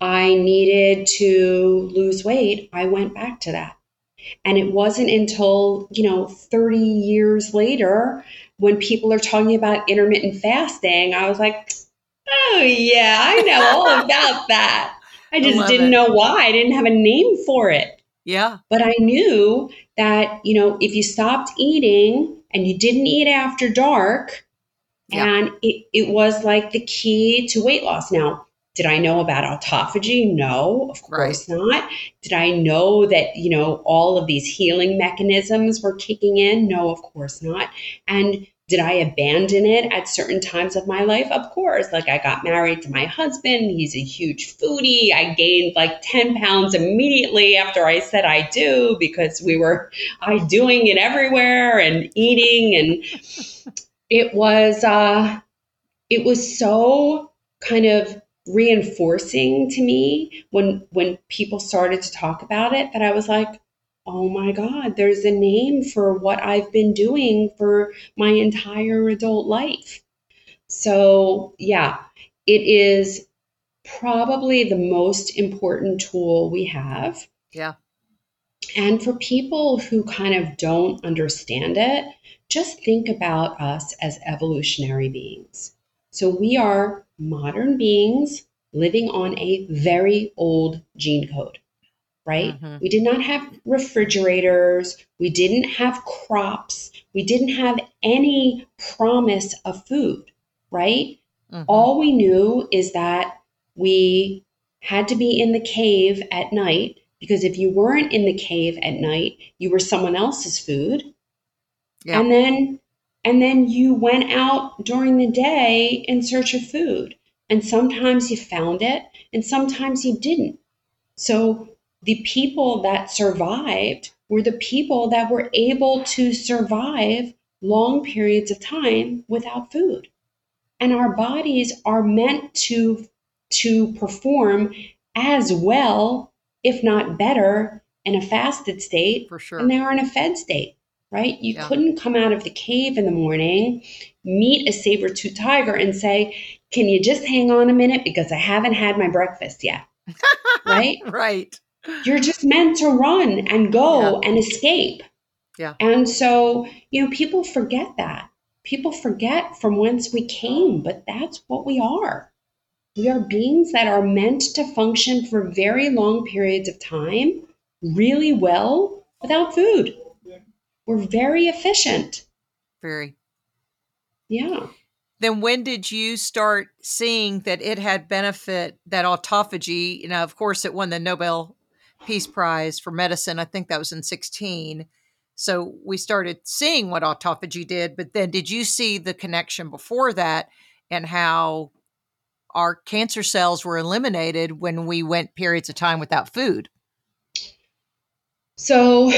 I needed to lose weight, I went back to that. And it wasn't until, you know, 30 years later when people are talking about intermittent fasting, I was like, oh, yeah, I know all *laughs* about that. I just love didn't it. know why. I didn't have a name for it. Yeah. But I knew that, you know, if you stopped eating and you didn't eat after dark, Yeah. and it, it was like the key to weight loss. Now, did I know about autophagy? No, of course not. Did I know that, you know, all of these healing mechanisms were kicking in? No, of course not. And did I abandon it at certain times of my life? Of course. Like I got married to my husband. He's a huge foodie. I gained like 10 pounds immediately after I said I do because we were I doing it everywhere and eating and it was uh it was so kind of reinforcing to me when when people started to talk about it that I was like oh my God, there's a name for what I've been doing for my entire adult life. So, yeah, it is probably the most important tool we have. Yeah. And for people who kind of don't understand it, just think about us as evolutionary beings. So we are modern beings living on a very old gene code, right? Mm-hmm. We did not have refrigerators, we didn't have crops, we didn't have any promise of food, right? Mm-hmm. All we knew is that we had to be in the cave at night because if you weren't in the cave at night, you were someone else's food. Yeah. And then and then you went out during the day in search of food. And sometimes you found it and sometimes you didn't. So the people that survived were the people that were able to survive long periods of time without food. And our bodies are meant to to perform as well, if not better, in a fasted state For sure. than they are in a fed state, right? You yeah. couldn't come out of the cave in the morning, meet a saber tooth tiger, and say, Can you just hang on a minute because I haven't had my breakfast yet? *laughs* right? Right. You're just meant to run and go yeah. and escape. Yeah. And so, you know, people forget that. People forget from whence we came, but that's what we are. We are beings that are meant to function for very long periods of time really well without food. We're very efficient. Very. Yeah. Then when did you start seeing that it had benefit that autophagy, you know, of course it won the Nobel Peace Prize for medicine. I think that was in 16. So we started seeing what autophagy did, but then did you see the connection before that and how our cancer cells were eliminated when we went periods of time without food? So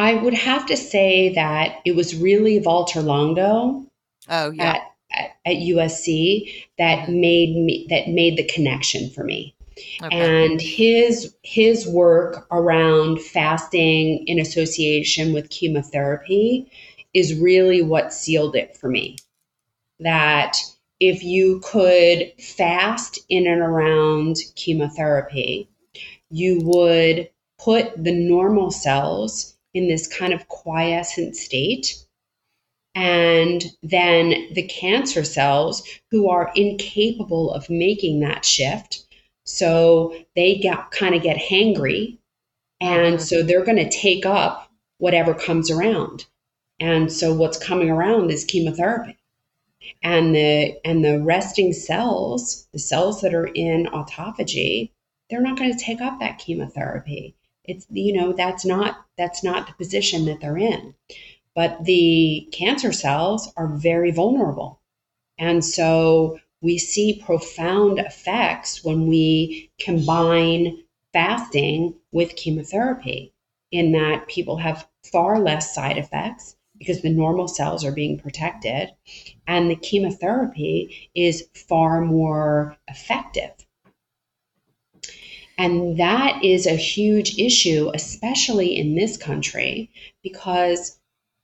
I would have to say that it was really Walter Longo oh, yeah. at, at, at USC that mm-hmm. made me that made the connection for me. Okay. And his his work around fasting in association with chemotherapy is really what sealed it for me. That if you could fast in and around chemotherapy, you would put the normal cells in this kind of quiescent state. And then the cancer cells, who are incapable of making that shift, so they get kind of get hangry. And mm-hmm. so they're going to take up whatever comes around. And so what's coming around is chemotherapy and the and the resting cells the cells that are in autophagy they're not going to take up that chemotherapy it's you know that's not that's not the position that they're in but the cancer cells are very vulnerable and so we see profound effects when we combine fasting with chemotherapy in that people have far less side effects because the normal cells are being protected and the chemotherapy is far more effective. And that is a huge issue, especially in this country, because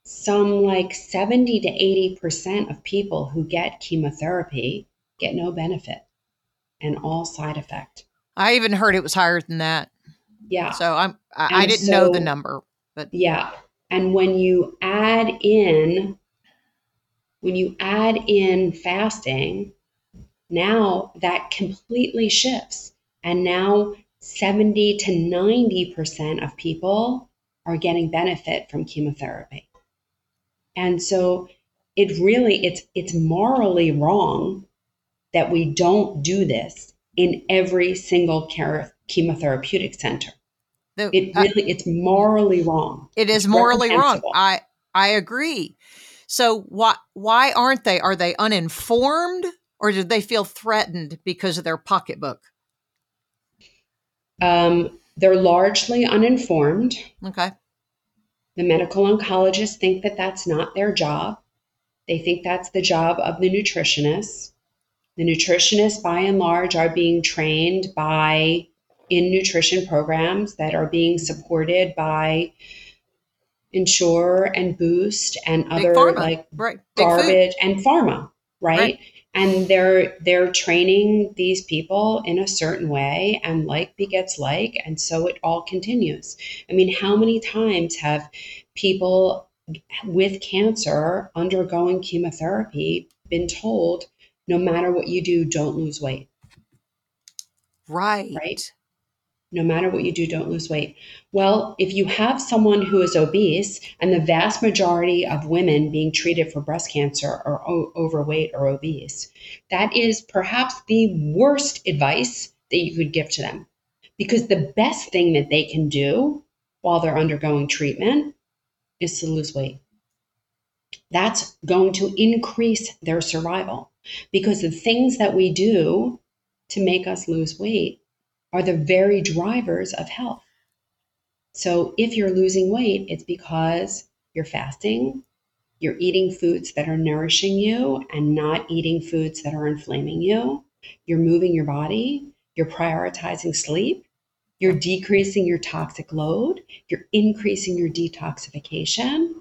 some like 70 to 80% of people who get chemotherapy get no benefit and all side effect. I even heard it was higher than that. Yeah. So I'm I, I didn't so, know the number, but yeah. And when you add in, when you add in fasting, now that completely shifts. And now 70 to 90% of people are getting benefit from chemotherapy. And so it really it's it's morally wrong that we don't do this in every single chemotherapeutic center. The, it uh, really, it's morally wrong. It is morally wrong. I I agree. So why why aren't they? Are they uninformed, or do they feel threatened because of their pocketbook? Um, they're largely uninformed. Okay. The medical oncologists think that that's not their job. They think that's the job of the nutritionists. The nutritionists, by and large, are being trained by in nutrition programs that are being supported by Ensure and Boost and other like right. garbage and pharma. right? right? And they're they're training these people in a certain way, and like begets like, and so it all continues. I mean, how many times have people with cancer undergoing chemotherapy been told, no matter what you do, don't lose weight? Right. Right no matter what you do, don't lose weight. Well, if you have someone who is obese, and the vast majority of women being treated for breast cancer are o- overweight or obese, that is perhaps the worst advice that you could give to them. Because the best thing that they can do while they're undergoing treatment is to lose weight. That's going to increase their survival because the things that we do to make us lose weight are the very drivers of health. So if you're losing weight, it's because you're fasting, you're eating foods that are nourishing you and not eating foods that are inflaming you. You're moving your body, you're prioritizing sleep, you're decreasing your toxic load, you're increasing your detoxification.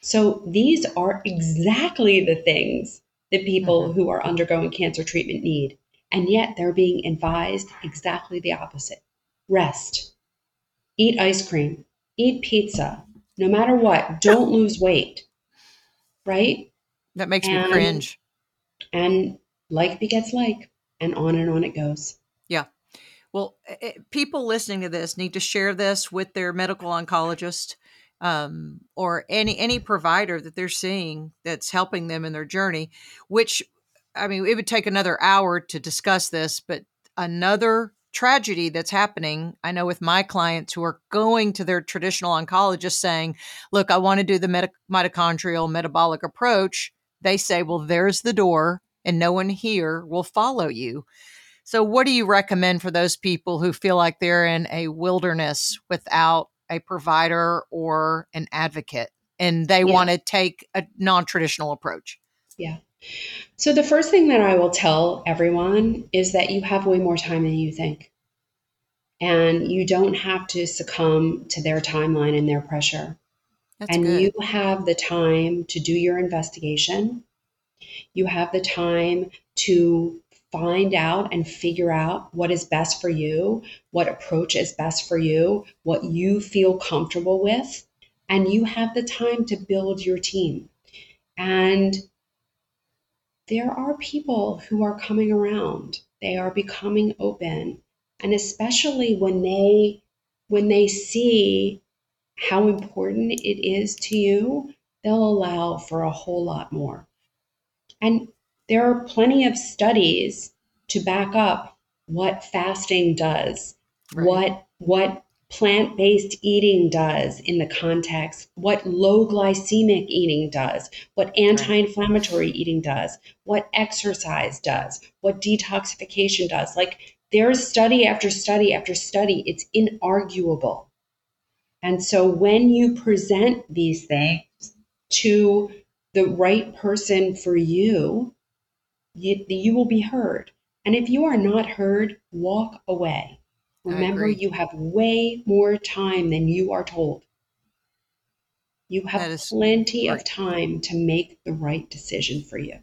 So these are exactly the things that people mm-hmm. who are undergoing cancer treatment need. And yet they're being advised exactly the opposite rest, eat ice cream, eat pizza, no matter what, don't *laughs* lose weight. Right? That makes and, me cringe. And like begets like, and on and on it goes. Yeah. Well, it, eh, eh, people listening to this need to share this with their medical oncologist um, or any any provider that they're seeing that's helping them in their journey. Which I mean, it would take another hour to discuss this, but another tragedy that's happening, I know with my clients who are going to their traditional oncologist saying, Look, I want to do the mitochondrial metabolic approach. They say, Well, there's the door, and no one here will follow you. So, what do you recommend for those people who feel like they're in a wilderness without a provider or an advocate and they yeah. want to take a non traditional approach? Yeah. So, the first thing that I will tell everyone is that you have way more time than you think. And you don't have to succumb to their timeline and their pressure. That's and good. you have the time to do your investigation. You have the time to find out and figure out what is best for you, what approach is best for you, what you feel comfortable with. And you have the time to build your team. And there are people who are coming around. They are becoming open. And especially when they when they see how important it is to you, they'll allow for a whole lot more. And there are plenty of studies to back up what fasting does, right. what what plant based eating does in the context, what low glycemic eating does, what anti inflammatory eating does, what exercise does, what detoxification does. Like there's study after study after study, it's inarguable. And so when you present these things to the right person for you, you, you will be heard. And if you are not heard, walk away Remember, you have way more time than you are told. You have plenty of time to make the right decision for you.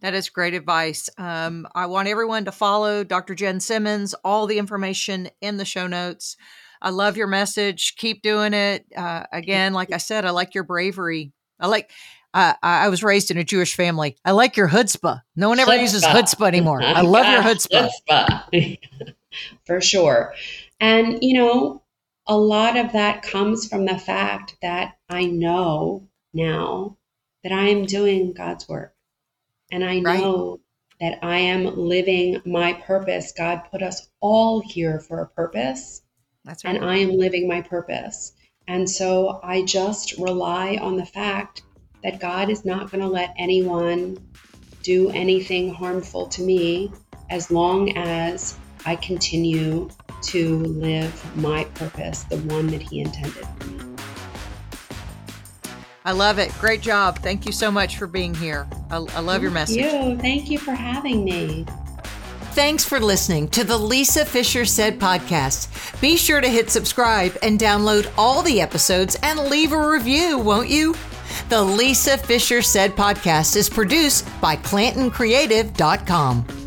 That is great advice. Um, I want everyone to follow Dr. Jenn Simmons, all the information in the show notes. I love your message. Keep doing it. Uh, again, like I said, I like your bravery. I like, uh, I was raised in a Jewish family. I like your chutzpah. No one ever chutzpah. uses chutzpah anymore. I *laughs* love your chutzpah. chutzpah. *laughs* for sure. And, you know, a lot of that comes from the fact that I know now that I am doing God's work. And I know right. that I am living my purpose. God put us all here for a purpose. That's right. And I am living my purpose. And so I just rely on the fact that God is not going to let anyone do anything harmful to me as long as I continue to live my purpose, the one that He intended for me. I love it. Great job. Thank you so much for being here. I, I love Thank your message. You. Thank you for having me. Thanks for listening to the Lisa Fischer Said podcast. Be sure to hit subscribe and download all the episodes and leave a review, won't you? The Lisa Fischer Said podcast is produced by ClantonCreative.com.